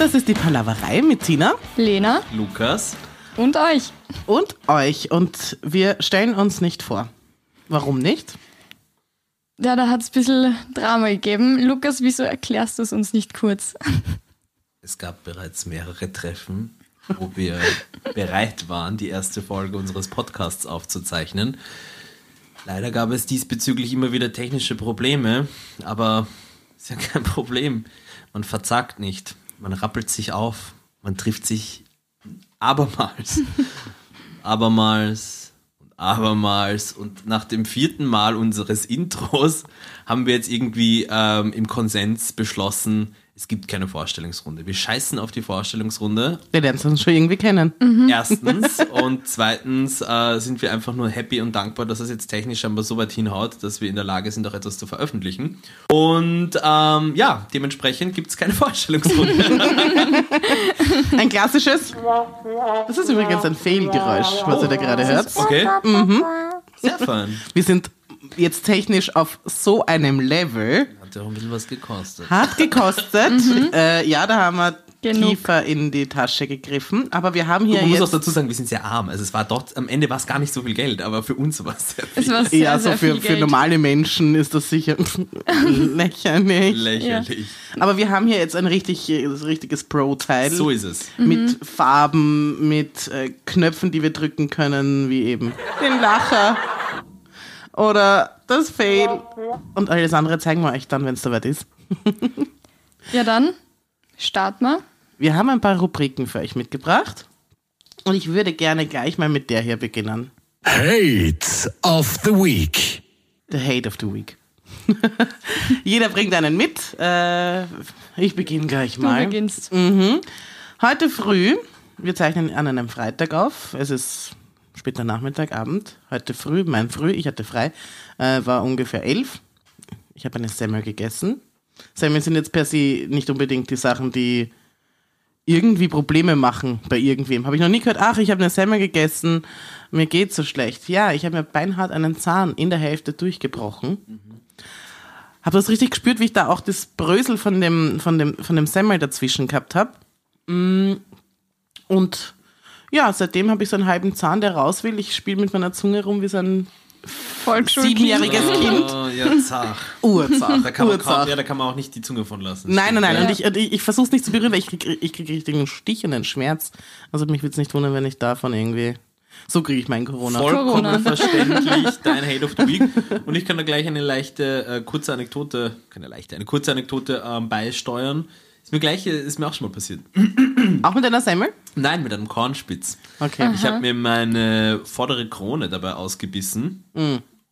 Das ist die Palaverei mit Tina Lena Lukas. und euch. und euch. Und wir stellen uns nicht vor. Warum nicht? Ja, da hat es ein bisschen Drama gegeben. Lukas, wieso erklärst du es uns nicht kurz? Es gab bereits mehrere Treffen, wo wir bereit waren, die erste Folge unseres Podcasts aufzuzeichnen. Leider gab es diesbezüglich immer wieder technische Probleme, aber ist ja kein Problem. Man verzagt nicht, man rappelt sich auf, man trifft sich abermals, abermals und abermals. Und nach dem vierten Mal unseres Intros haben wir jetzt irgendwie ähm, im Konsens beschlossen, es gibt keine Vorstellungsrunde. Wir scheißen auf die Vorstellungsrunde. Wir lernen uns schon irgendwie kennen. Erstens. und zweitens äh, sind wir einfach nur happy und dankbar, dass es jetzt technisch scheinbar so weit hinhaut, dass wir in der Lage sind, auch etwas zu veröffentlichen. Und ähm, ja, dementsprechend gibt es keine Vorstellungsrunde. Ein klassisches. Das ist übrigens ein Fehlgeräusch, was ihr da gerade hört. Okay? Sehr fein. Wir sind jetzt technisch auf so einem Level. Hat ja auch ein bisschen was gekostet. Hat gekostet. Äh, ja, da haben wir Genug. tiefer in die Tasche gegriffen. Aber wir haben hier Man muss auch dazu sagen, wir sind sehr arm. Also es war dort, am Ende war es gar nicht so viel Geld, aber für uns war es sehr viel Es war sehr, Ja, so sehr für, viel für Geld. normale Menschen ist das sicher lächerlich. lächerlich. Aber wir haben hier jetzt ein richtig, ein richtiges Pro-Teil. So ist es. mit Farben, mit äh, Knöpfen, die wir drücken können, wie eben den Lacher oder das Fail. Und alles andere zeigen wir euch dann, wenn es soweit ist. Ja, dann starten wir. Wir haben ein paar Rubriken für euch mitgebracht. Und ich würde gerne gleich mal mit der hier beginnen. Hate of the Week. The Hate of the Week. Jeder bringt einen mit. Äh, ich beginne gleich Du mal. beginnst. Heute früh, wir zeichnen an einem Freitag auf, es ist später Nachmittag, Abend. Heute früh, mein Früh, ich hatte frei, äh, war ungefähr elf. Ich habe eine Semmel gegessen. Semmeln sind jetzt per se nicht unbedingt die Sachen, die irgendwie Probleme machen bei irgendwem. Habe ich noch nie gehört, ach, ich habe eine Semmel gegessen, mir geht so schlecht. Ja, ich habe mir beinhart einen Zahn in der Hälfte durchgebrochen. Habe das richtig gespürt, wie ich da auch das Brösel von dem, von dem, von dem Semmel dazwischen gehabt habe. Und ja, seitdem habe ich so einen halben Zahn, der raus will. Ich spiele mit meiner Zunge rum wie so ein siebenjähriges Kind. Oh, ja, zach. Urzach. Da kann, man kaum, Urzach. ja, da kann man auch nicht die Zunge von lassen. Nein, nein, nein. Ja. Und ich, ich, ich versuche es nicht zu berühren, weil ich kriege ich krieg richtig einen Stich und einen Schmerz. Also mich würde es nicht wundern, wenn ich davon irgendwie. So kriege ich mein Corona. Vollkommen Corona. verständlich, dein Hate of the Week. Und ich kann da gleich eine leichte, äh, kurze Anekdote, keine leichte, eine kurze Anekdote ähm, beisteuern. Ist mir gleich, äh, ist mir auch schon mal passiert. Auch mit einer Semmel? Nein, mit einem Kornspitz. Okay. Ich habe mir meine vordere Krone dabei ausgebissen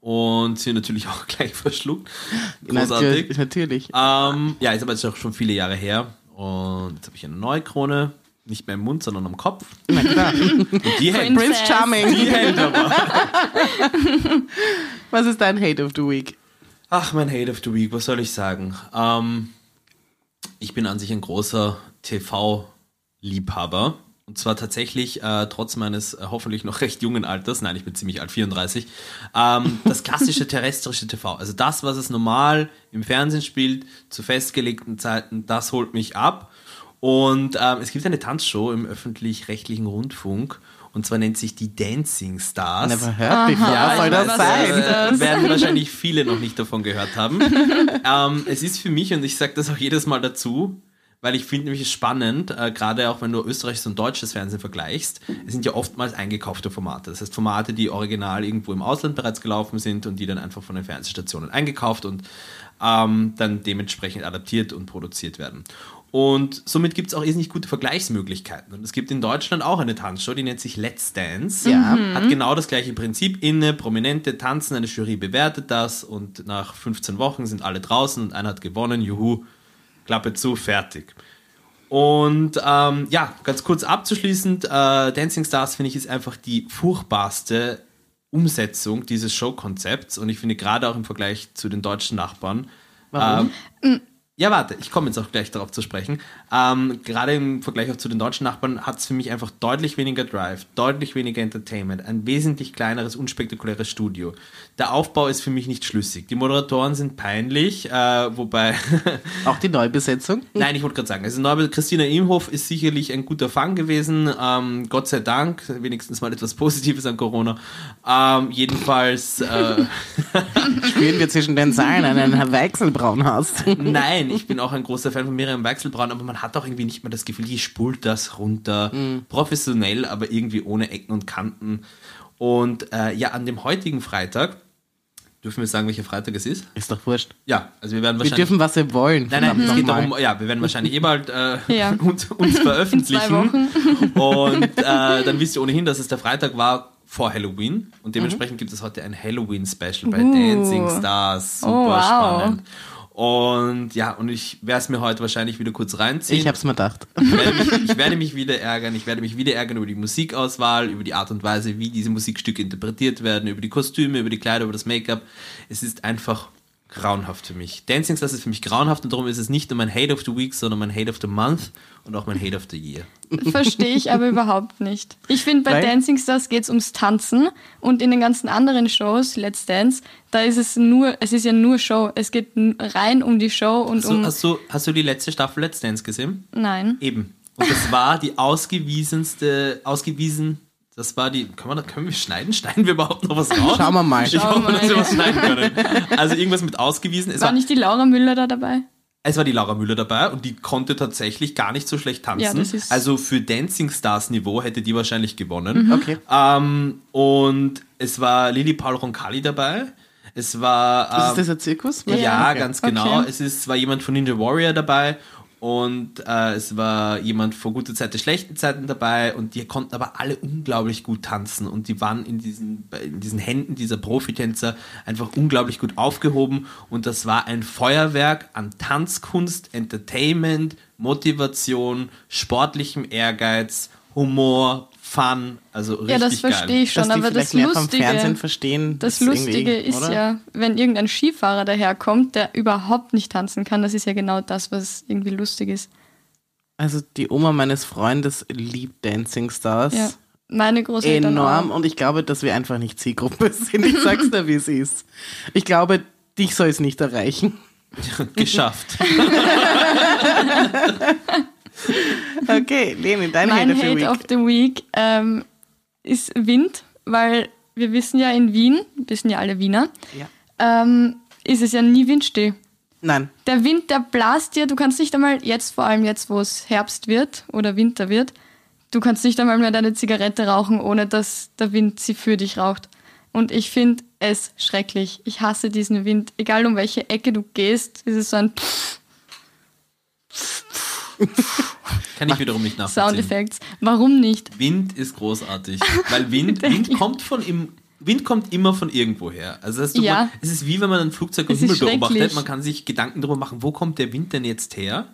und sie natürlich auch gleich verschluckt. Großartig. Natürlich. natürlich. Ähm, ja, ist aber jetzt auch schon viele Jahre her. Und jetzt habe ich eine neue Krone. Nicht mehr im Mund, sondern am Kopf. Na klar. Und die hält, Prince Charming. die hält aber. Was ist dein Hate of the Week? Ach, mein Hate of the Week, was soll ich sagen? Ähm, ich bin an sich ein großer TV-Liebhaber. Und zwar tatsächlich, äh, trotz meines äh, hoffentlich noch recht jungen Alters, nein, ich bin ziemlich alt, 34, ähm, das klassische terrestrische TV. Also das, was es normal im Fernsehen spielt, zu festgelegten Zeiten, das holt mich ab. Und ähm, es gibt eine Tanzshow im öffentlich-rechtlichen Rundfunk. Und zwar nennt sich die Dancing Stars. Never heard before. Ja, soll das weiß, sein? äh, werden wahrscheinlich viele noch nicht davon gehört haben. ähm, es ist für mich, und ich sage das auch jedes Mal dazu, weil ich finde nämlich es spannend, äh, gerade auch wenn du österreichisches und deutsches Fernsehen vergleichst, es sind ja oftmals eingekaufte Formate. Das heißt Formate, die original irgendwo im Ausland bereits gelaufen sind und die dann einfach von den Fernsehstationen eingekauft und ähm, dann dementsprechend adaptiert und produziert werden. Und somit gibt es auch irrsinnig gute Vergleichsmöglichkeiten. Und es gibt in Deutschland auch eine Tanzshow, die nennt sich Let's Dance. Ja. Hat genau das gleiche Prinzip. Inne, Prominente tanzen, eine Jury bewertet das und nach 15 Wochen sind alle draußen und einer hat gewonnen. Juhu, Klappe zu, fertig. Und ähm, ja, ganz kurz abzuschließend, äh, Dancing Stars finde ich ist einfach die furchtbarste Umsetzung dieses Showkonzepts und ich finde gerade auch im Vergleich zu den deutschen Nachbarn. Warum? Ähm, Ja, warte, ich komme jetzt auch gleich darauf zu sprechen. Ähm, gerade im Vergleich auch zu den deutschen Nachbarn hat es für mich einfach deutlich weniger Drive, deutlich weniger Entertainment, ein wesentlich kleineres, unspektakuläres Studio. Der Aufbau ist für mich nicht schlüssig. Die Moderatoren sind peinlich, äh, wobei. Auch die Neubesetzung. Nein, ich wollte gerade sagen, also Neubel Christina Imhoff ist sicherlich ein guter Fang gewesen. Ähm, Gott sei Dank, wenigstens mal etwas Positives an Corona. Ähm, jedenfalls. Äh, Spüren wir zwischen den Zeilen einen Weichselbraun hast. Nein, ich bin auch ein großer Fan von Miriam Weichselbraun, aber man hat auch irgendwie nicht mehr das Gefühl, die spult das runter. Professionell, aber irgendwie ohne Ecken und Kanten. Und äh, ja, an dem heutigen Freitag, dürfen wir sagen, welcher Freitag es ist? Ist doch wurscht. Ja, also wir werden Wir wahrscheinlich. dürfen, was wir wollen. Nein, nein, es geht darum, ja, wir werden wahrscheinlich eh bald äh, Ja. uns, uns In veröffentlichen. zwei Wochen. Und äh, dann wisst ihr ohnehin, dass es der Freitag war vor Halloween. Und dementsprechend gibt es heute ein Halloween-Special bei Uh. Dancing Stars. Super Oh, wow. spannend. Und ja, und ich werde es mir heute wahrscheinlich wieder kurz reinziehen. Ich hab's mir gedacht. Ich werde, mich, ich werde mich wieder ärgern. Ich werde mich wieder ärgern über die Musikauswahl, über die Art und Weise, wie diese Musikstücke interpretiert werden, über die Kostüme, über die Kleider, über das Make-up. Es ist einfach grauenhaft für mich. Dancing Stars ist für mich grauenhaft und darum ist es nicht nur mein Hate of the Week, sondern mein Hate of the Month und auch mein Hate of the Year. Verstehe ich aber überhaupt nicht. Ich finde, bei Weil? Dancing Stars geht es ums Tanzen und in den ganzen anderen Shows, Let's Dance, da ist es nur, es ist ja nur Show. Es geht rein um die Show und Hast du, um. hast, du, hast du die letzte Staffel Let's Dance gesehen? Nein. Eben. Und das war die ausgewiesenste, ausgewiesen, das war die, können wir, können wir schneiden? Schneiden wir überhaupt noch was raus? Schauen wir mal. Ich Schauen hoffe, wir dass wir mal. was schneiden können. Also irgendwas mit ausgewiesen. Es War war, nicht die Laura Müller da dabei? es war die Laura Müller dabei und die konnte tatsächlich gar nicht so schlecht tanzen. Ja, das ist- also für Dancing Stars Niveau hätte die wahrscheinlich gewonnen. Okay. Ähm, und es war Lili Paul Roncalli dabei. Es war. Ist ähm, das ein Zirkus? ja, Ja. ganz genau. Okay. Es ist, war jemand von Ninja Warrior dabei und äh, es war jemand vor gute Zeiten, schlechten Zeiten dabei und die konnten aber alle unglaublich gut tanzen und die waren in diesen, in diesen Händen dieser Profitänzer einfach unglaublich gut aufgehoben und das war ein Feuerwerk an Tanzkunst, Entertainment, Motivation, sportlichem Ehrgeiz, Humor, Fun, also richtig Ja, das verstehe ich schon, aber das vielleicht mehr vom Fernsehen Lustige, verstehen. das Lustige ist oder? ja, wenn irgendein Skifahrer daherkommt, der überhaupt nicht tanzen kann, das ist ja genau das, was irgendwie lustig ist. Also die Oma meines Freundes liebt Dancing Stars. Ja. Meine Großeltern Enorm auch. und ich glaube, dass wir einfach nicht Zielgruppe sind. Ich sag's dir, wie es ist. Ich glaube, dich soll es nicht erreichen. geschafft. Okay, Leni, dein Mein Hate of the Hate Week. of the Week ähm, ist Wind, weil wir wissen ja in Wien, wissen ja alle Wiener, Ja. ähm, ist es ja nie windstill. Nein, Der Wind, der blast dir, du kannst nicht einmal jetzt, vor allem jetzt, wo es Herbst wird oder Winter wird, du kannst nicht einmal mehr deine Zigarette rauchen, ohne dass der Wind sie für dich raucht. Und ich finde es schrecklich. Ich hasse diesen Wind. Egal um welche Ecke du gehst, ist es so ein Kann ich wiederum nicht nachvollziehen. Soundeffekts. Warum nicht? Wind ist großartig, weil Wind, Wind kommt von im Wind kommt immer von irgendwoher. Also das Ja. man, es ist wie wenn man ein Flugzeug am Himmel beobachtet. Man kann sich Gedanken darüber machen, wo kommt der Wind denn jetzt her?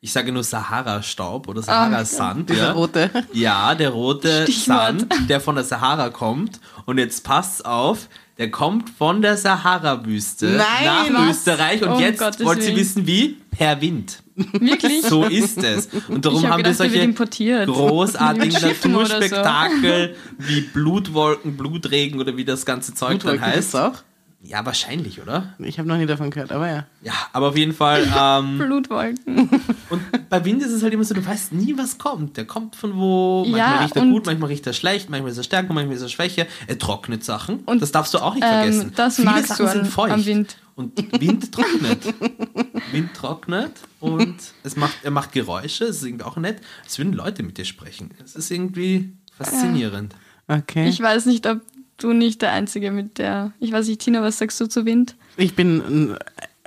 Ich sage nur Sahara-Staub oder Sahara-Sand. dieser ja. rote. Ja, der rote Stichwort. Sand, der von der Sahara kommt. Und jetzt passt's auf, der kommt von der Sahara-Wüste Nein, nach was? Österreich. Und Um jetzt Gottes wollt ihr wissen, wie? Per Wind. Wirklich? So ist es. Und darum hab haben wir gedacht, wird solche großartigen oder so. Naturspektakel wie Blutwolken, Blutregen oder wie das ganze Zeug dann Blutwolken gibt's heißt. auch? Ja, wahrscheinlich, oder? Ich habe noch nie davon gehört, aber ja. Ja, aber auf jeden Fall. Ähm, Blutwolken. und bei Wind ist es halt immer so, du weißt nie, was kommt. Der kommt von wo, manchmal Ja, riecht er gut, manchmal riecht er schlecht, manchmal ist er stärker, manchmal ist er schwächer. Er trocknet Sachen. Und, das darfst du auch nicht ähm, vergessen. das Viele magst Sachen du an- sind feucht. am Wind. Und Wind trocknet. Wind trocknet und es macht, er macht Geräusche, es ist irgendwie auch nett. Es würden Leute mit dir sprechen. Es ist irgendwie faszinierend. Okay. Ich weiß nicht, ob du nicht der Einzige mit der. Ich weiß nicht, Tina, was sagst du zu Wind? Ich bin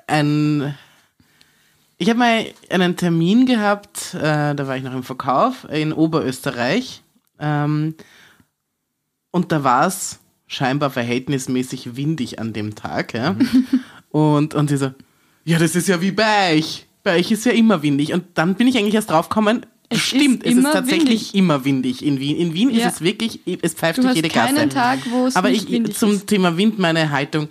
ein. ich habe mal einen Termin gehabt, äh, da war ich noch im Verkauf in Oberösterreich. Ähm, und da war es scheinbar verhältnismäßig windig an dem Tag. Ja? Und, und sie so, ja, das ist ja wie bei euch. Bei euch ist ja immer windig. Und dann bin ich eigentlich erst draufgekommen, Es stimmt, ist es ist tatsächlich windig. immer windig in Wien. In Wien Ja. ist es wirklich, es pfeift Du durch jede Gasse. keinen Tag, wo es Aber nicht ich, zum ist. Thema Wind, meine Haltung.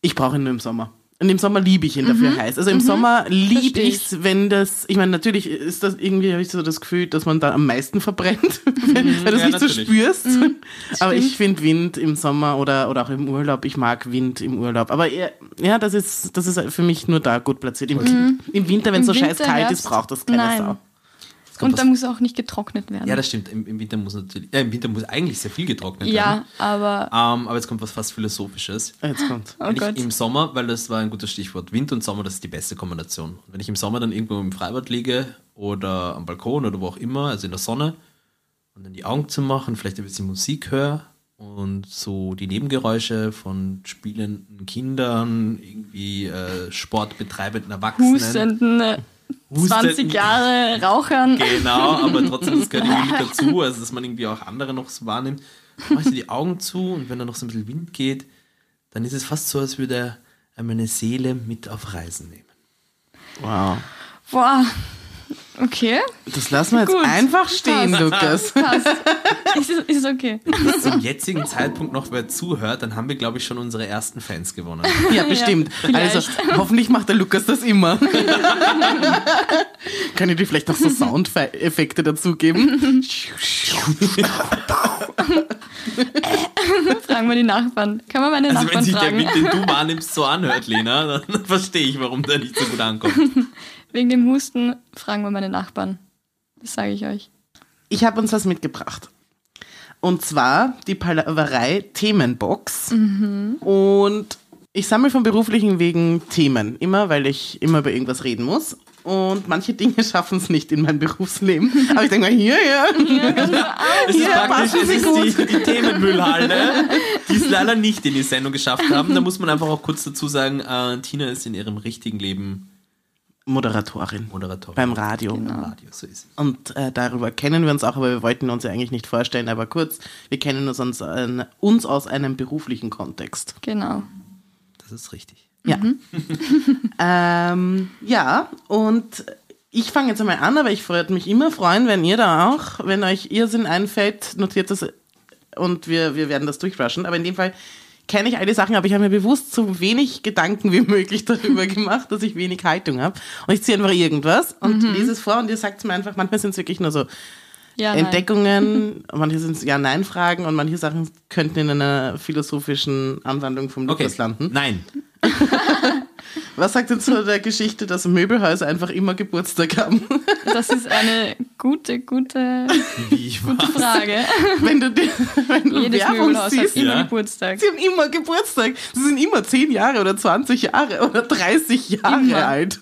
Ich brauche ihn nur im Sommer. Und im Sommer liebe ich ihn dafür heiß. Also im Sommer liebe ich es, wenn das, ich meine, natürlich ist das irgendwie, habe ich so das Gefühl, dass man da am meisten verbrennt, wenn, wenn du es Ja, nicht so natürlich. spürst. Aber ich finde Wind im Sommer oder, oder auch im Urlaub, ich mag Wind im Urlaub. Aber eher, ja, das ist, das ist für mich nur da gut platziert. Im, im Winter, wenn es so scheiß kalt ist, braucht das keine nein. Sau. Kommt Und da was- muss auch nicht getrocknet werden. ja, das stimmt. Im, Im Winter muss natürlich, äh, im Winter muss eigentlich sehr viel getrocknet Ja, werden. aber Ähm, aber jetzt kommt was fast Philosophisches. Jetzt kommt. oh im Sommer, weil das war ein gutes Stichwort, Wind und Sommer, das ist die beste Kombination. Und wenn ich im Sommer dann irgendwo im Freibad liege oder am Balkon oder wo auch immer, also in der Sonne, und dann die Augen zu machen, vielleicht ein bisschen Musik höre und so die Nebengeräusche von spielenden Kindern, irgendwie äh, sportbetreibenden Erwachsenen. Hustenden äh, Hustenden- 20 Jahre Rauchern. Genau, aber trotzdem, das gehört irgendwie mit dazu, also dass man irgendwie auch andere noch so wahrnimmt. Dann machst du die Augen zu und wenn da noch so ein bisschen Wind geht, dann ist es fast so, als würde er meine Seele mit auf Reisen nehmen. Wow. Boah. Okay. Das lassen wir jetzt Gut. einfach stehen, Passt. Lukas. Passt. ist, ist okay. Zum jetzigen Zeitpunkt noch wer zuhört, dann haben wir, glaube ich, schon unsere ersten Fans gewonnen. Ja, bestimmt. vielleicht. also, hoffentlich macht der Lukas das immer. Kann ich dir vielleicht noch so Soundeffekte dazugeben? Fragen wir die Nachbarn. Kann man meine Also wenn Nachbarn sich der fragen? Wind, den du wahrnimmst, so anhört, Lena, dann verstehe ich, warum der nicht so gut ankommt. Wegen dem Husten fragen wir meine Nachbarn. Das sage ich euch. Ich habe uns was mitgebracht. Und zwar die Palaverei Themenbox. Und ich sammle von beruflichen Wegen Themen. Immer, weil ich immer über irgendwas reden muss. Und manche Dinge schaffen es nicht in meinem Berufsleben. Aber ich denke mal, hier, ja. Es ist Ja, praktisch, es ist gut. die, die Themenmüllhalde, die es leider nicht in die Sendung geschafft haben. Da muss man einfach auch kurz dazu sagen, äh, Tina ist in ihrem richtigen Leben Moderatorin Moderatorin. beim Radio. Beim Radio, so ist es. Und äh, darüber kennen wir uns auch, aber wir wollten uns ja eigentlich nicht vorstellen. Aber kurz, wir kennen uns, uns, äh, uns aus einem beruflichen Kontext. Genau. Das ist richtig. Ja. ähm, ja, und ich fange jetzt einmal an, aber ich würde mich immer freuen, wenn ihr da auch, wenn euch Irrsinn einfällt, notiert das und wir, wir werden das durchrushen. Aber in dem Fall kenne ich all die Sachen, aber ich habe mir bewusst so wenig Gedanken wie möglich darüber gemacht, dass ich wenig Haltung habe. Und ich ziehe einfach irgendwas und lese es vor und ihr sagt es mir einfach, manchmal sind es wirklich nur so Ja. Entdeckungen, manche sind Ja-Nein-Fragen und manche Sachen könnten in einer philosophischen Anwandlung vom Okay. Lukas landen. Nein. Was sagt denn zu der Geschichte, dass Möbelhäuser einfach immer Geburtstag haben? Das ist eine gute, gute war. Frage. wenn du, die, wenn du Jedes Werbung Möbelhaus hat siehst, immer Ja. Geburtstag. sie haben immer Geburtstag. Sie sind immer 10 Jahre oder 20 Jahre oder 30 Jahre Immer. alt.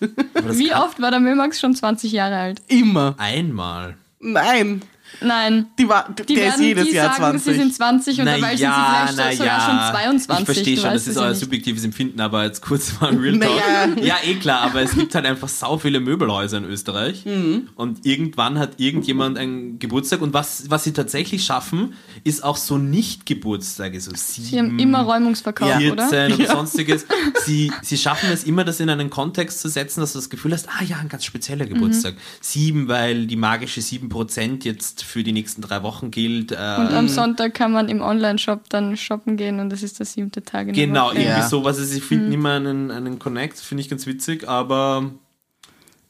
Wie oft war der Mömax schon 20 Jahre alt? Immer. Einmal. Nein. Nein. Die war, Die der ist werden jedes die Jahr sagen, 20. sie sind 20 und Na dabei ja, sind sie vielleicht sogar ja. schon 22. Ich verstehe schon, weißt das ist es ja euer nicht. subjektives Empfinden, aber jetzt kurz mal Real Talk. Naja. Ja, eh klar, aber es gibt halt einfach sau viele Möbelhäuser in Österreich Mhm. und irgendwann hat irgendjemand einen Geburtstag und was, was sie tatsächlich schaffen, ist auch so Nicht-Geburtstage, so sieben, Sie haben immer Räumungsverkauf, oder? 14 oder sonstiges. Sie, sie schaffen es immer, das in einen Kontext zu setzen, dass du das Gefühl hast, ah ja, ein ganz spezieller Geburtstag. Mhm. Sieben, weil die magische 7% jetzt für die nächsten drei Wochen gilt. Und am Sonntag kann man im Online-Shop dann shoppen gehen und das ist der siebte Tag in der Genau, Woche. irgendwie Ja. sowas. Also sie finden immer einen, einen Connect, finde ich ganz witzig, aber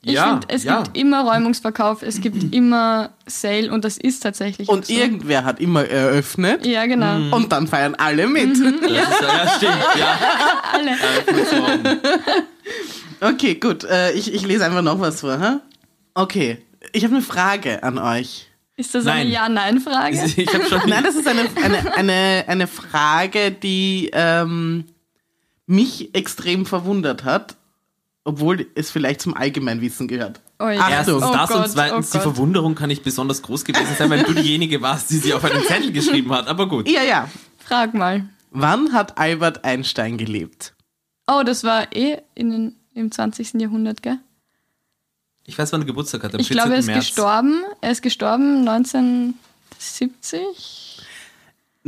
Ich ja, finde, es ja. gibt immer Räumungsverkauf, es gibt immer Sale und das ist tatsächlich Und so. irgendwer hat immer eröffnet Ja, genau. Mhm. und dann feiern alle mit. Das ist, ja, stimmt, ja. Alle. Okay, gut. Äh, ich, ich lese einfach noch was vor. Okay. Ich habe eine Frage an euch. Ist das Nein. eine Ja-Nein-Frage? Nein, das ist eine, eine, eine, eine Frage, die ähm, mich extrem verwundert hat, obwohl es vielleicht zum Allgemeinwissen gehört. Ui. Achtung. Erstens Oh das Gott, und zweitens oh die Gott. Verwunderung kann nicht besonders groß gewesen sein, weil du diejenige warst, die sie auf einen Zettel geschrieben hat. Aber gut. Ja, ja. Frag mal. Wann hat Albert Einstein gelebt? Oh, das war eh in den, im 20. Jahrhundert, gell? Ich weiß, wann er Geburtstag hat. Am Ich 14. glaube, er ist März. gestorben. Er ist gestorben 1970.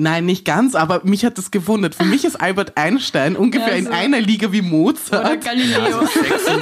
Nein, nicht ganz, aber mich hat das gewundert. Für mich ist Albert Einstein ungefähr Ja, in so. einer Liga wie Oder Mozart. Galileo.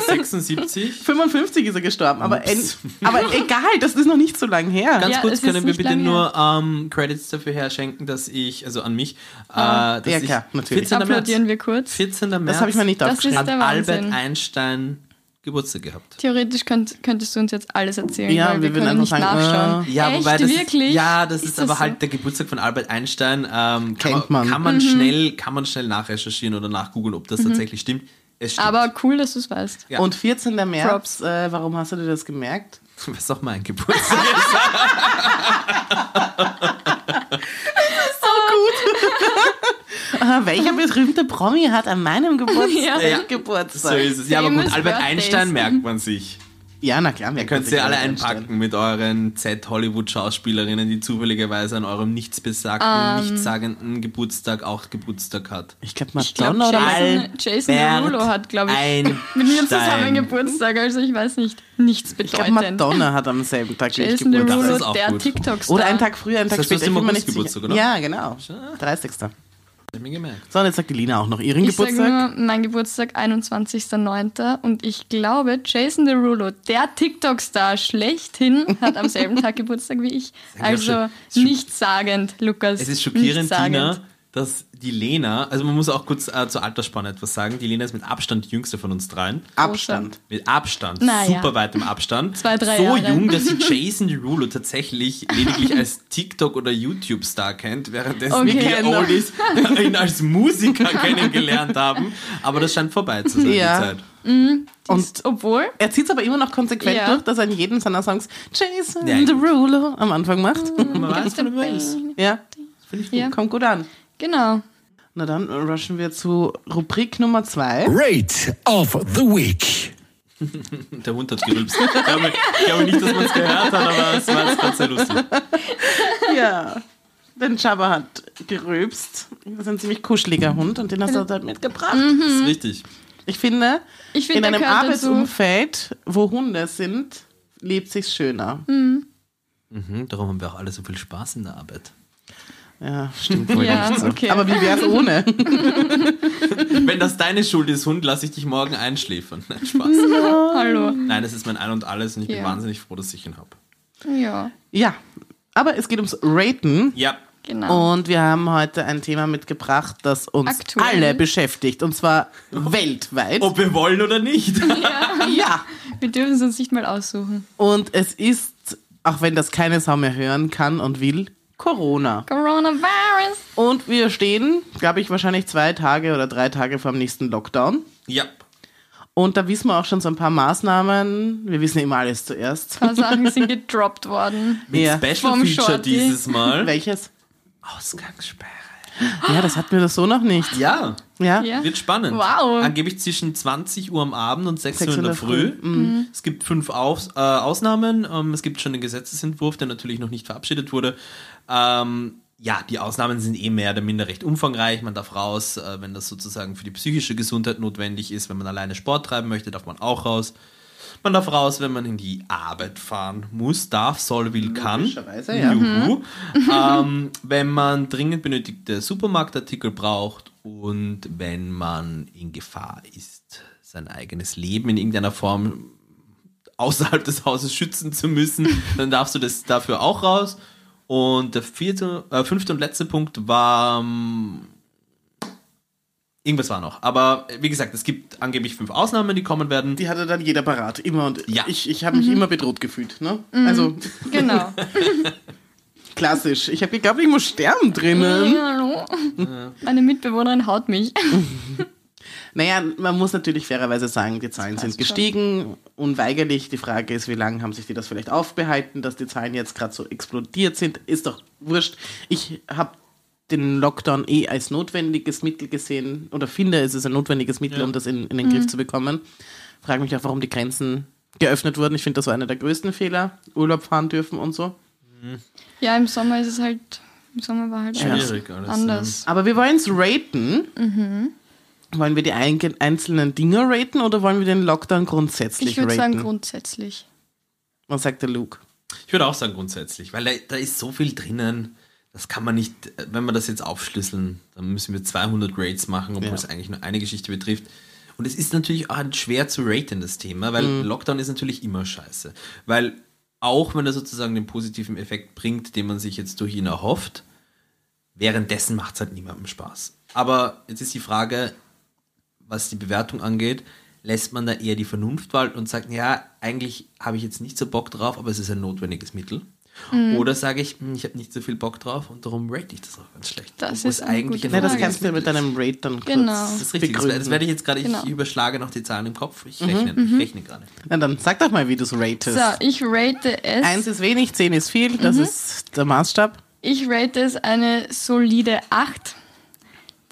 76. 55 ist er gestorben, aber, en, aber egal, das ist noch nicht so lange her. Ganz Ja, kurz können wir bitte nur ähm, Credits dafür herschenken, dass ich, also an mich, Ah. äh, dass Ja, ich klar, natürlich. 14. März, Applaudieren wir kurz. 14. März Das habe ich mir nicht Das aufgeschrieben. ist hat der Wahnsinn. Albert Einstein Geburtstag gehabt. Theoretisch könnt, könntest du uns jetzt alles erzählen, Ja, weil wir wir, würden können nicht einfach sagen, nachschauen. Ja, Echt, wobei das wirklich? Ist, ja, das ist, Ist aber das so? halt der Geburtstag von Albert Einstein. Ähm, kann Kennt man. Kann man, schnell, kann man schnell nachrecherchieren oder nachgoogeln, ob das tatsächlich stimmt. Es stimmt. Aber cool, dass du es weißt. Ja. Und 14. März, Props. äh, warum hast du dir das gemerkt? was auch mein Geburtstag Ah, welcher berühmte Promi hat an meinem Geburtstag Ja. Geburtstag? So ist es. Ja, aber gut, Albert. Einstein merkt man sich. Ja, na klar. Ihr könnt sie alle einpacken mit euren Z-Hollywood-Schauspielerinnen, die zufälligerweise an eurem nichtsbesagten, nichtssagenden Geburtstag auch Geburtstag hat. Ich glaube, Madonna oder Jason, Jason Derulo hat, glaube ich, Einstein. mit mir zusammen Geburtstag. Also ich weiß nicht, nichts Ich glaube, bedeutend. Madonna hat am selben Tag Jason Derulo, der. TikTok-Star. Oder einen Tag früher, einen Tag Das heißt, du später. hast Ich bin im mir August nicht Geburtstag, oder? Ja, genau. 30. Ich mir gemerkt. So, und jetzt sagt die Lina auch noch ihren Ich Geburtstag. nur, mein Geburtstag 21.09. und ich glaube, Jason Derulo, der TikTok-Star schlechthin, hat am selben Tag Geburtstag wie ich. Also nichtssagend, Lukas. Es ist schockierend. Tina, dass die Lena, also man muss auch kurz äh, zur Altersspanne etwas sagen, die Lena ist mit Abstand die jüngste von uns dreien. Abstand. Mit Abstand, Na ja. super weitem Abstand. Zwei, drei so Jahre. jung, dass sie Jason Derulo tatsächlich lediglich als TikTok- oder YouTube-Star kennt, währenddessen Okay. wir Oldies ihn als Musiker kennengelernt haben. Aber das scheint vorbei zu sein, Ja. die Zeit. Und Obwohl, er zieht es aber immer noch konsequent Ja. durch, dass er in jedem seiner Songs Jason Ja. Derulo am Anfang macht. Man weiß, von dem weiß. ja, Finde ich gut. Ja. kommt gut an. Genau. Na dann rushen wir zu Rubrik Nummer zwei. Rate of the Week. Der Hund hat gerülpst. Ich glaube, ich glaube nicht, dass man es gehört hat, aber es war gerade sehr lustig. Ja, denn Jabba hat gerülpst. Das ist ein ziemlich kuscheliger Hund und den hast du dort mitgebracht. Das ist wichtig. Ich finde, Ich finde, in einem. Arbeitsumfeld, wo Hunde sind, lebt sich's schöner. Mhm, darum haben wir auch alle so viel Spaß in der Arbeit. Ja, stimmt wohl Ja, nicht so. okay. Aber wie wär's ohne? Wenn das deine Schuld ist, Hund, lasse ich dich morgen einschläfern. Nein, Spaß. Hallo. Nein, das ist mein Ein und Alles und ich bin Ja. wahnsinnig froh, dass ich ihn habe. Ja, ja, aber es geht ums Raten. Ja, genau. Und wir haben heute ein Thema mitgebracht, das uns Aktuell. alle beschäftigt. Und zwar weltweit. ob wir wollen oder nicht. Ja. Wir dürfen es uns nicht mal aussuchen. Und es ist, auch wenn das keine Sau mehr hören kann und will, Corona. Coronavirus. Und wir stehen, glaube ich, wahrscheinlich zwei Tage oder drei Tage vor dem nächsten Lockdown. ja. Und da wissen wir auch schon so ein paar Maßnahmen. Wir wissen immer alles zuerst. Ein paar Sachen sind gedroppt worden. Mit Ja. Special Vom Feature Shorty. dieses Mal. Welches? Ausgangssperre. Ja, das hatten wir das so noch nicht. Ja, Ja. Ja. wird spannend. Wow. Angeblich zwischen 20 Uhr am Abend und 6 Uhr 6 in Uhr der in der Früh. Mhm. Es gibt fünf Aus, äh, Ausnahmen. Ähm, es gibt schon den Gesetzesentwurf, der natürlich noch nicht verabschiedet wurde. Ähm, ja, die Ausnahmen sind eh mehr oder minder recht umfangreich. Man darf raus, äh, wenn das sozusagen für die psychische Gesundheit notwendig ist. Wenn man alleine Sport treiben möchte, darf man auch raus. Man darf raus, wenn man in die Arbeit fahren muss, darf, soll, will, kann. Logischerweise, ja. Juhu. ähm, wenn man dringend benötigte Supermarktartikel braucht und wenn man in Gefahr ist, sein eigenes Leben in irgendeiner Form außerhalb des Hauses schützen zu müssen, dann darfst du das dafür auch raus. Und der vierte, äh, fünfte und letzte Punkt war ähm, irgendwas war noch. Aber äh, wie gesagt, es gibt angeblich fünf Ausnahmen, die kommen werden. Die hatte dann jeder parat. Immer und Ja. ich, ich habe mich immer bedroht gefühlt. Ne? Also Genau. klassisch. Ich habe geglaubt, ich muss sterben drinnen. Hallo. Meine Mitbewohnerin haut mich. Naja, man muss natürlich fairerweise sagen, die Zahlen sind gestiegen. Unweigerlich. Die Frage ist, wie lange haben sich die das vielleicht aufbehalten, dass die Zahlen jetzt gerade so explodiert sind. Ist doch wurscht. Ich habe den Lockdown eh als notwendiges Mittel gesehen oder finde, es ist ein notwendiges Mittel, Ja. um das in, in den Griff zu bekommen. Frage mich auch, warum die Grenzen geöffnet wurden. Ich finde, das war einer der größten Fehler. Urlaub fahren dürfen und so. Ja, im Sommer ist es halt, im Sommer war halt Schwierig alles, anders. Aber wir wollen es raten. Mhm. Wollen wir die ein- einzelnen Dinge raten oder wollen wir den Lockdown grundsätzlich Ich würde raten? sagen grundsätzlich. Was sagt der Luke? Ich würde auch sagen grundsätzlich, weil da, da ist so viel drinnen, das kann man nicht, wenn wir das jetzt aufschlüsseln, dann müssen wir 200 Rates machen, obwohl Ja. es eigentlich nur eine Geschichte betrifft. Und es ist natürlich auch schwer zu raten, das Thema, weil Mhm. Lockdown ist natürlich immer scheiße. Weil auch wenn er sozusagen den positiven Effekt bringt, den man sich jetzt durch ihn erhofft, währenddessen macht es halt niemandem Spaß. Aber jetzt ist die Frage, was die Bewertung angeht, lässt man da eher die Vernunft walten und sagt, ja, eigentlich habe ich jetzt nicht so Bock drauf, aber es ist ein notwendiges Mittel. Mhm. Oder sage ich, hm, ich habe nicht so viel Bock drauf und darum rate ich das auch ganz schlecht. Das ist eigentlich gute ein Na, das kannst du ja mit deinem Rate dann kurz Genau. Das ist richtig. Begründen. das werde ich jetzt gerade, Genau. ich überschlage noch die Zahlen im Kopf. Ich Mhm. rechne, ich rechne gerade. Na dann sag doch mal, wie du es ratest. So, ich rate es. Eins ist wenig, zehn ist viel, das ist der Maßstab. Ich rate es eine solide 8.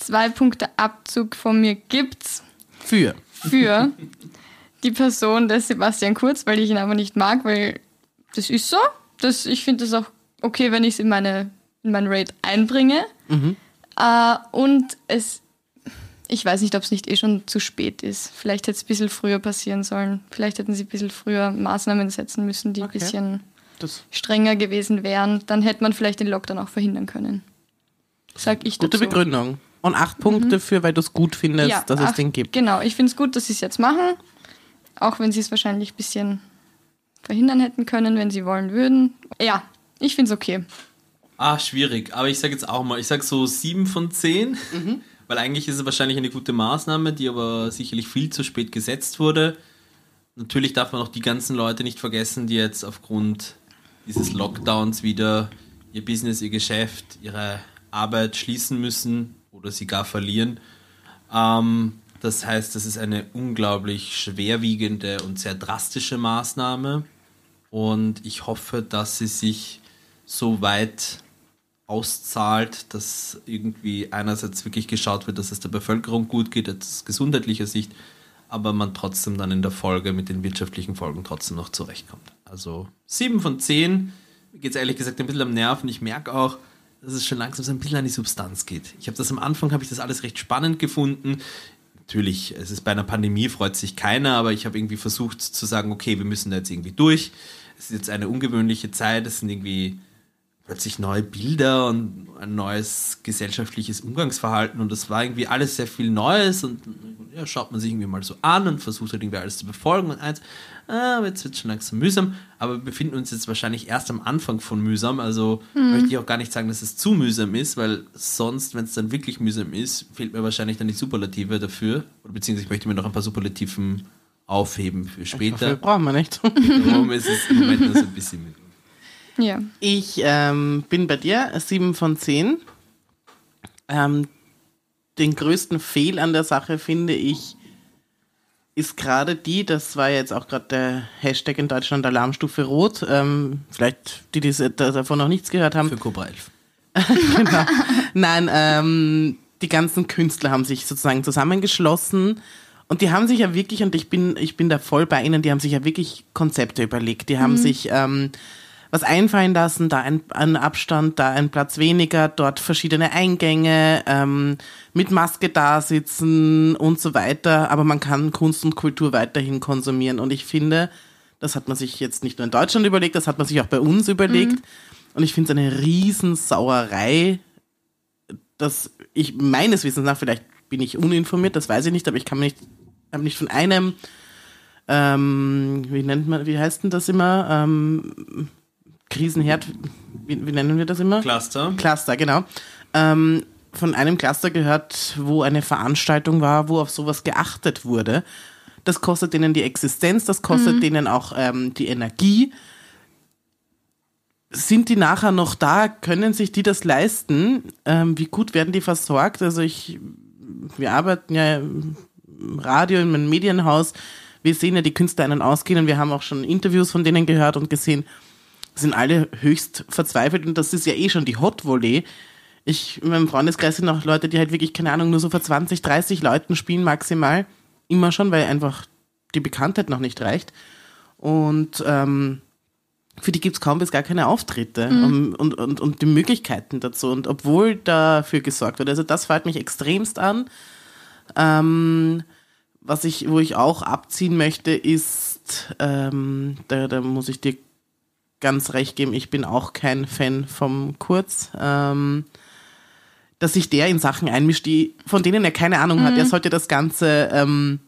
Zwei Punkte Abzug von mir gibt's Für. für die Person des Sebastian Kurz, weil ich ihn aber nicht mag, weil das ist so. Das, ich finde das auch okay, wenn ich es in, meine, in mein Rate einbringe. Äh, und es, ich weiß nicht, ob es nicht eh schon zu spät ist. Vielleicht hätte es ein bisschen früher passieren sollen. Vielleicht hätten sie ein bisschen früher Maßnahmen setzen müssen, die Okay. ein bisschen Das strenger gewesen wären. Dann hätte man vielleicht den Lockdown auch verhindern können. Sag ich gute dazu. Begründung. Und acht Punkte für, weil du es gut findest, dass es ach, den gibt. Genau, ich finde es gut, dass sie es jetzt machen. Auch wenn sie es wahrscheinlich ein bisschen verhindern hätten können, wenn sie wollen würden. Ja, ich finde es okay. Ah, schwierig. Aber ich sage jetzt auch mal, ich sage so 7 von 10, Mhm. weil eigentlich ist es wahrscheinlich eine gute Maßnahme, die aber sicherlich viel zu spät gesetzt wurde. Natürlich darf man auch die ganzen Leute nicht vergessen, die jetzt aufgrund dieses Lockdowns wieder ihr Business, ihr Geschäft, ihre Arbeit schließen müssen oder sie gar verlieren. Ähm, das heißt, das ist eine unglaublich schwerwiegende und sehr drastische Maßnahme. Und ich hoffe, dass sie sich so weit auszahlt, dass irgendwie einerseits wirklich geschaut wird, dass es der Bevölkerung gut geht, aus gesundheitlicher Sicht, aber man trotzdem dann in der Folge mit den wirtschaftlichen Folgen trotzdem noch zurechtkommt. Also 7 von 10, mir geht es ehrlich gesagt ein bisschen am Nerven. Ich merke auch, dass es schon langsam so ein bisschen an die Substanz geht. Ich habe das am Anfang, habe ich das alles recht spannend gefunden. Natürlich, es ist bei einer Pandemie, freut sich keiner, aber ich habe irgendwie versucht zu sagen, okay, wir müssen da jetzt irgendwie durch. Es ist jetzt eine ungewöhnliche Zeit, es sind irgendwie plötzlich neue Bilder und ein neues gesellschaftliches Umgangsverhalten und das war irgendwie alles sehr viel Neues und ja, schaut man sich irgendwie mal so an und versucht halt irgendwie alles zu befolgen und eins, ah, jetzt wird schon langsam mühsam, aber wir befinden uns jetzt wahrscheinlich erst am Anfang von mühsam, also möchte ich auch gar nicht sagen, dass es zu mühsam ist, weil sonst, wenn es dann wirklich mühsam ist, fehlt mir wahrscheinlich dann die Superlative dafür oder beziehungsweise ich möchte mir noch ein paar Superlativen aufheben für Dafür später. brauchen wir nicht. Darum ist es im Moment nur so ein bisschen mit. Ja. Ich ähm, bin bei dir, sieben von zehn. Ähm, den größten Fehl an der Sache finde ich, ist gerade die, das war jetzt auch gerade der Hashtag in Deutschland Alarmstufe Rot. Ähm, vielleicht die, die davon noch nichts gehört haben. Für Cobra 11. genau. Nein, ähm, die ganzen Künstler haben sich sozusagen zusammengeschlossen und die haben sich ja wirklich, und ich bin, ich bin da voll bei ihnen, die haben sich ja wirklich Konzepte überlegt. Die haben sich ähm, was einfallen lassen, da ein, ein Abstand, da ein Platz weniger, dort verschiedene Eingänge, ähm, mit Maske da sitzen und so weiter. Aber man kann Kunst und Kultur weiterhin konsumieren. Und ich finde, das hat man sich jetzt nicht nur in Deutschland überlegt, das hat man sich auch bei uns überlegt. Und ich finde es eine Riesensauerei, dass ich meines Wissens nach, vielleicht bin ich uninformiert, das weiß ich nicht, aber ich kann mir nicht, habe nicht von einem, ähm, wie nennt man, wie heißt denn das immer? Ähm, Krisenherd, wie, wie nennen wir das immer? Cluster. Cluster, genau. Ähm, von einem Cluster gehört, wo eine Veranstaltung war, wo auf sowas geachtet wurde. Das kostet denen die Existenz, das kostet denen auch ähm, die Energie. Sind die nachher noch da? Können sich die das leisten? Ähm, wie gut werden die versorgt? Also ich, wir arbeiten ja im Radio, in einem Medienhaus. Wir sehen ja die Künstler einen ausgehen und wir haben auch schon Interviews von denen gehört und gesehen, sind alle höchst verzweifelt und das ist ja eh schon die Hot Volley. Ich, in meinem Freundeskreis sind auch Leute, die halt wirklich, keine Ahnung, nur so vor 20, 30 Leuten spielen maximal. Immer schon, weil einfach die Bekanntheit noch nicht reicht. Und ähm, für die gibt's kaum bis gar keine Auftritte um, und, und, und die Möglichkeiten dazu. Und obwohl dafür gesorgt wird, also das fällt mich extremst an. Ähm, was ich, wo ich auch abziehen möchte, ist, ähm, da, da muss ich dir ganz recht geben, ich bin auch kein Fan vom Kurz. Ähm, dass sich der in Sachen einmischt, die, von denen er keine Ahnung hat. Er sollte das Ganze ähm,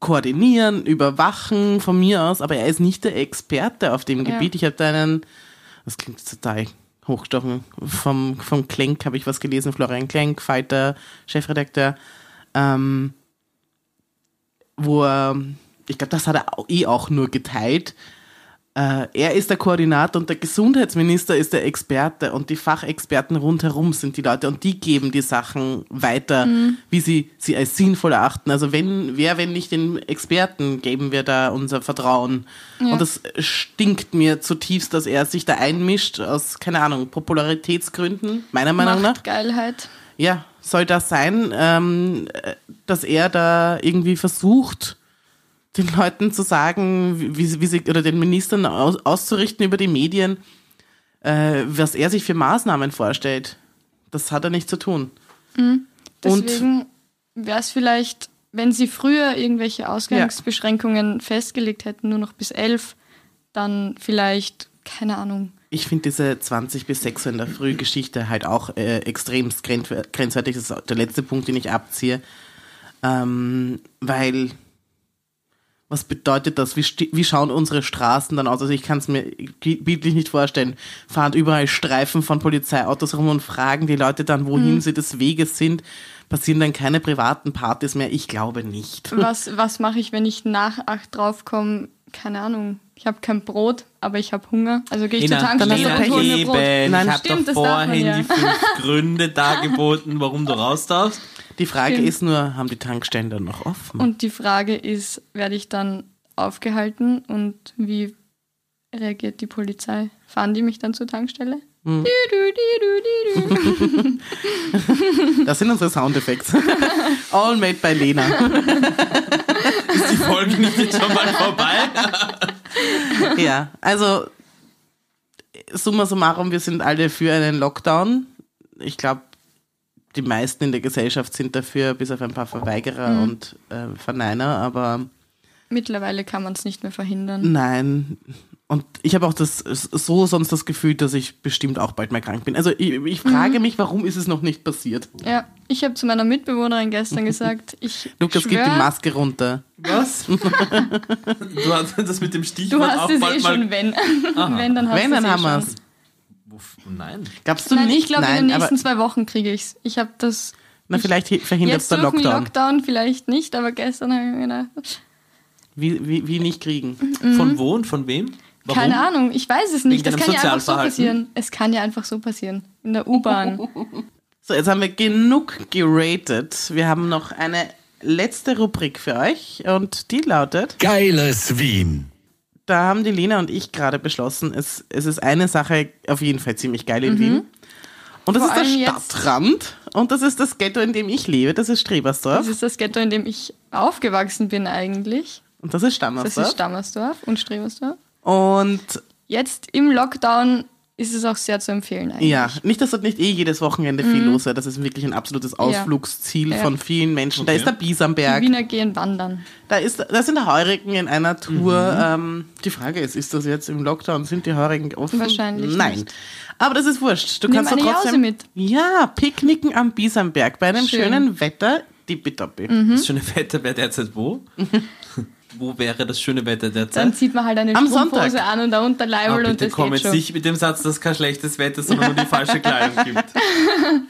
koordinieren, überwachen von mir aus, aber er ist nicht der Experte auf dem Ja. Gebiet. Ich habe da einen, das klingt total hochgestochen, vom, vom Klenk habe ich was gelesen, Florian Klenk, Fighter, Chefredakteur, ähm, wo er, ich glaube, das hat er eh auch nur geteilt. Äh, er ist der Koordinator und der Gesundheitsminister ist der Experte und die Fachexperten rundherum sind die Leute und die geben die Sachen weiter, wie sie sie als sinnvoll erachten. Also wenn, wer, wenn nicht den Experten, geben wir da unser Vertrauen. Ja. Und das stinkt mir zutiefst, dass er sich da einmischt aus, keine Ahnung, Popularitätsgründen, meiner Meinung nach. Machtgeilheit. Ja, soll das sein, ähm, äh, dass er da irgendwie versucht, den Leuten zu sagen, wie, wie sie, oder den Ministern aus, auszurichten über die Medien, äh, was er sich für Maßnahmen vorstellt. Das hat er nicht zu tun. Und Deswegen wäre es vielleicht, wenn sie früher irgendwelche Ausgangsbeschränkungen festgelegt hätten, nur noch bis elf, dann vielleicht, keine Ahnung. ich finde diese 20 bis 6 Uhr in der Früh Geschichte halt auch äh, extrem grenzwer- grenzwertig. Das ist der letzte Punkt, den ich abziehe. Ähm, weil, was bedeutet das? Wie, wie schauen unsere Straßen dann aus? Also ich kann es mir bildlich nicht vorstellen. Fahren überall Streifen von Polizeiautos rum und fragen die Leute dann, wohin sie des Weges sind. Passieren dann keine privaten Partys mehr? Ich glaube nicht. Was, was mache ich, wenn ich nach acht draufkomme? Keine Ahnung. Ich habe kein Brot, aber ich habe Hunger. Also gehe ich zur Lena, Tankstelle Lena, und hole mir Brot. Nein, ich habe doch vorhin ja. die fünf Gründe dargeboten, warum du raus darfst. Die Frage Stimmt. ist nur, haben die Tankstellen dann noch offen? Und die Frage ist, werde ich dann aufgehalten und wie reagiert die Polizei? Fahren die mich dann zur Tankstelle? Hm. Das sind unsere Soundeffekte. All made by Lena. Ist die Folge nicht jetzt schon mal vorbei? Ja, also summa summarum, wir sind alle für einen Lockdown. Ich glaube, die meisten in der Gesellschaft sind dafür, bis auf ein paar Verweigerer und äh, Verneiner, aber Mittlerweile kann man es nicht mehr verhindern. nein. Und ich habe auch das so sonst das Gefühl, dass ich bestimmt auch bald mal krank bin. Also ich, ich frage mich, warum ist es noch nicht passiert? Ja, ich habe zu meiner Mitbewohnerin gestern gesagt, ich Lukas, gib die Maske runter. Was? Du hast das mit dem du Stichwort hast auch es bald eh mal. schon, wenn. wenn, dann hast Wenn, du dann es eh haben wir schon. es. Uff, Nein. Gabst du Nein, nicht? ich glaube, in den nächsten zwei Wochen kriege ich es. Ich habe das na, vielleicht verhindert jetzt der Lockdown. Lockdown vielleicht nicht, aber gestern habe ich mir gedacht, Wie, wie, wie nicht kriegen. Von wo und von wem? Warum? keine Ahnung, ich weiß es nicht. Wegen Das deinem kann ja einfach so Sozialverhalten? passieren. Es kann ja einfach so passieren. In der U-Bahn. So, jetzt haben wir genug geratet. Wir haben noch eine letzte Rubrik für euch und die lautet, Geiles Wien. Da haben die Lena und ich gerade beschlossen, es, es ist eine Sache auf jeden Fall ziemlich geil in Wien. Und das Mhm. Vor ist der jetzt- Stadtrand und das ist das Ghetto, in dem ich lebe, das ist Strebersdorf Das ist das Ghetto, in dem ich aufgewachsen bin eigentlich. und das ist Das Stammersdorf. ist Stammersdorf und Strebersdorf. und Jetzt im Lockdown ist es auch sehr zu empfehlen eigentlich. ja, nicht, dass dort nicht eh jedes Wochenende viel los wäre, das ist wirklich ein absolutes Ausflugsziel Mhm. Ja. von vielen Menschen. Da Okay. ist der Die Biesamberg, Wiener gehen wandern. Da, ist, da sind Heurigen in einer Tour. Mhm. Ähm, die Frage ist, ist das jetzt im Lockdown? Sind die Heurigen offen? Wahrscheinlich Nein. nicht. Aber das ist wurscht. Du Nimm kannst doch eine Jause trotzdem mit. Ja, picknicken am Biesamberg bei einem Schön. schönen Wetter. Tippitoppi. Mhm. Das schöne Wetter wäre derzeit wo? wo wäre das schöne Wetter Dann derzeit? zieht man halt eine Am Strumpfhose Sonntag. an und darunter Ah, Leibel und das komm geht jetzt nicht mit dem Satz, dass kein schlechtes Wetter, sondern nur die falsche Kleidung gibt.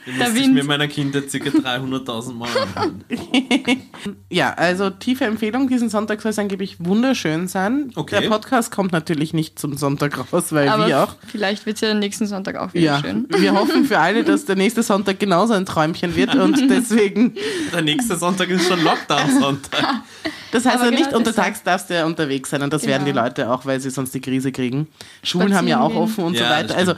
Den musste ich mir meiner Kinder ca. 300.000 Mal anhören. Ja, also tiefe Empfehlung. Diesen Sonntag soll es angeblich wunderschön sein. Okay. Der Podcast kommt natürlich nicht zum Sonntag raus, weil Aber wir auch. vielleicht wird es ja nächsten Sonntag auch wieder Ja, schön. wir hoffen für alle, dass der nächste Sonntag genauso ein Träumchen wird und deswegen Der nächste Sonntag ist schon Lockdown-Sonntag. Das heißt Aber ja nicht, genau untertags darfst du ja unterwegs sein und das werden die Genau. Leute auch, weil sie sonst die Krise kriegen. Schulen haben ja auch offen und so Ja, weiter. das Also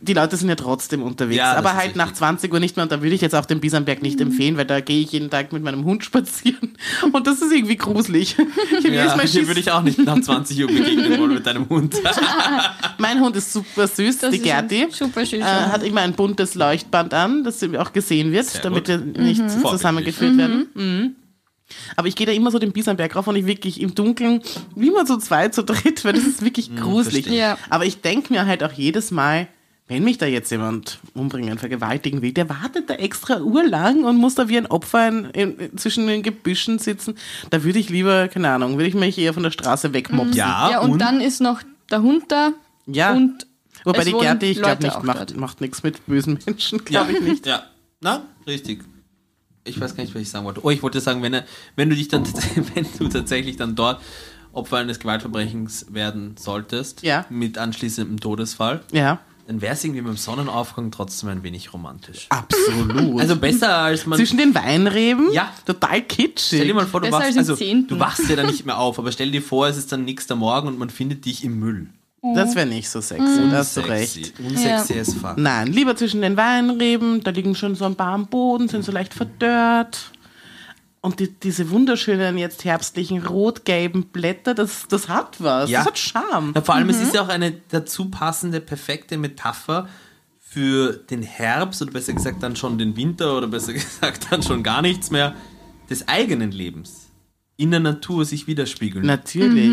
die Leute sind ja trotzdem unterwegs. Ja, aber halt nach 20 Uhr nicht mehr und da würde ich jetzt auch den Biesamberg nicht empfehlen, weil da gehe ich jeden Tag mit meinem Hund spazieren und das ist irgendwie gruselig. Ich Ja, Mal hier würde ich auch nicht nach 20 Uhr begegnen wollen mit deinem Hund. Mein Hund ist super süß, Das die Gerti. Super schön. Äh, hat immer ein buntes Leuchtband an, das auch gesehen wird, Sehr damit gut. wir nicht Mhm. zusammengeführt werden. Mhm. Aber ich gehe da immer so den Biesenberg rauf und ich wirklich im Dunkeln, wie man so zwei, zu dritt, weil das ist wirklich gruselig. verstehe. Ja. Aber ich denke mir halt auch jedes Mal, wenn mich da jetzt jemand umbringen, vergewaltigen will, der wartet da extra urlang und muss da wie ein Opfer in, in, zwischen den Gebüschen sitzen. Da würde ich lieber, keine Ahnung, würde ich mich eher von der Straße wegmopsen. Ja, ja, und, dann ist noch der Hund da. Ja. Und Wobei es die Gerti, ich glaube nicht, macht, macht nichts mit bösen Menschen, Ja, glaube ich nicht. Ja, na, richtig. Ich weiß gar nicht, was ich sagen wollte. Oh, ich wollte sagen, wenn, er, wenn du dich dann, wenn du tatsächlich dann dort Opfer eines Gewaltverbrechens werden solltest, Ja. mit anschließendem Todesfall, Ja, dann wäre es irgendwie beim Sonnenaufgang trotzdem ein wenig romantisch. absolut. Also besser als man. Zwischen den Weinreben? Ja. Total kitschig. Stell dir mal vor, du Besser wachst, als also, du wachst ja dann nicht mehr auf, aber stell dir vor, es ist dann nächster Morgen und man findet dich im Müll. Das wäre nicht so sexy, da hast du Unsexy. recht. Unsexy as fuck. Nein, lieber zwischen den Weinreben, da liegen schon so ein paar am Boden, sind so leicht verdörrt. Und die, diese wunderschönen, jetzt herbstlichen rot-gelben Blätter, das, das hat was. Ja. Das hat Charme. Ja, vor allem, Mhm. es ist ja auch eine dazu passende, perfekte Metapher für den Herbst oder besser gesagt dann schon den Winter oder besser gesagt dann schon gar nichts mehr des eigenen Lebens in der Natur sich widerspiegeln. Natürlich.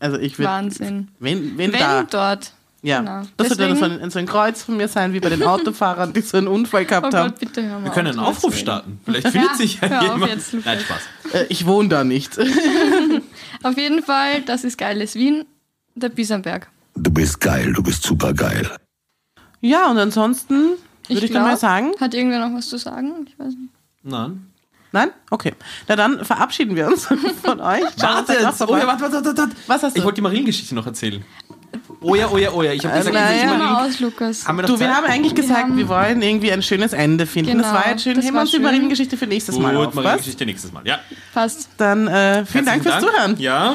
Also ich würde. Wahnsinn. Wenn, wenn, Wenn da. dort. Ja. genau. Das wird dann so Deswegen- ein, so Kreuz von mir sein, wie bei den Autofahrern, die so einen Unfall gehabt Oh haben. Gott, bitte hör mal Wir können einen auf, Aufruf zu starten. Vielleicht findet sich ja hör auf jemand. jetzt. Nein, Spaß. Äh, ich wohne da nicht. Auf jeden Fall, das ist geiles Wien, der Biesenberg. Du bist geil, du bist super geil. Ja, und ansonsten würde ich, dann mal glaub, sagen. Hat irgendwer noch was zu sagen? Ich weiß nicht. Nein. Nein? Okay. Na dann verabschieden wir uns von euch. Warte, jetzt. Oh ja, warte, warte, warte, warte. Was hast du? Ich wollte die Mariengeschichte noch erzählen. Oh ja, oh ja, oh ja. Ich habe Äh, gesagt, ich Marien- mal aus, Lukas. Haben wir Du, wir haben eigentlich gesagt, haben- wir wollen irgendwie ein schönes Ende finden. das Genau, war jetzt schön. das Heben wir war uns die schön. Mariengeschichte für nächstes Mal Gut, auf. Mariengeschichte nächstes Mal. Ja. Passt. Dann äh, vielen Dank fürs Zuhören. Ja.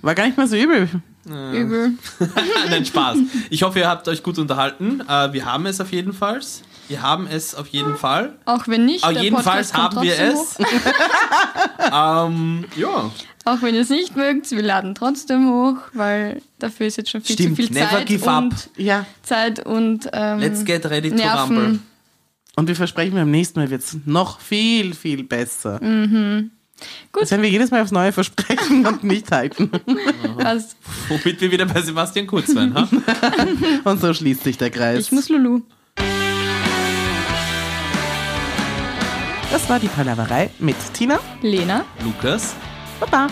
War gar nicht mal so übel. Übel. Nein, Spaß. Ich hoffe, ihr habt euch gut unterhalten. Äh, wir haben es auf jeden Fall. Wir haben es auf jeden Fall. Auch wenn nicht, Auf jeden Fall Podcast haben wir es. Ähm, ja. Auch wenn ihr es nicht mögt, wir laden trotzdem hoch, weil dafür ist jetzt schon viel Stimmt, zu viel never Zeit give up. und Ja. Zeit und ähm, Let's get ready to Nerven. rumble. Und wir versprechen, beim nächsten Mal wird es noch viel, viel besser. Mhm. Gut. Das werden wir jedes Mal aufs Neue versprechen und nicht halten. passt. Womit wir wieder bei Sebastian Kurz wären. Ha? Und so schließt sich der Kreis. Ich muss Lulu. Das war die Palaverei mit Tina. Lena. Lukas. Baba.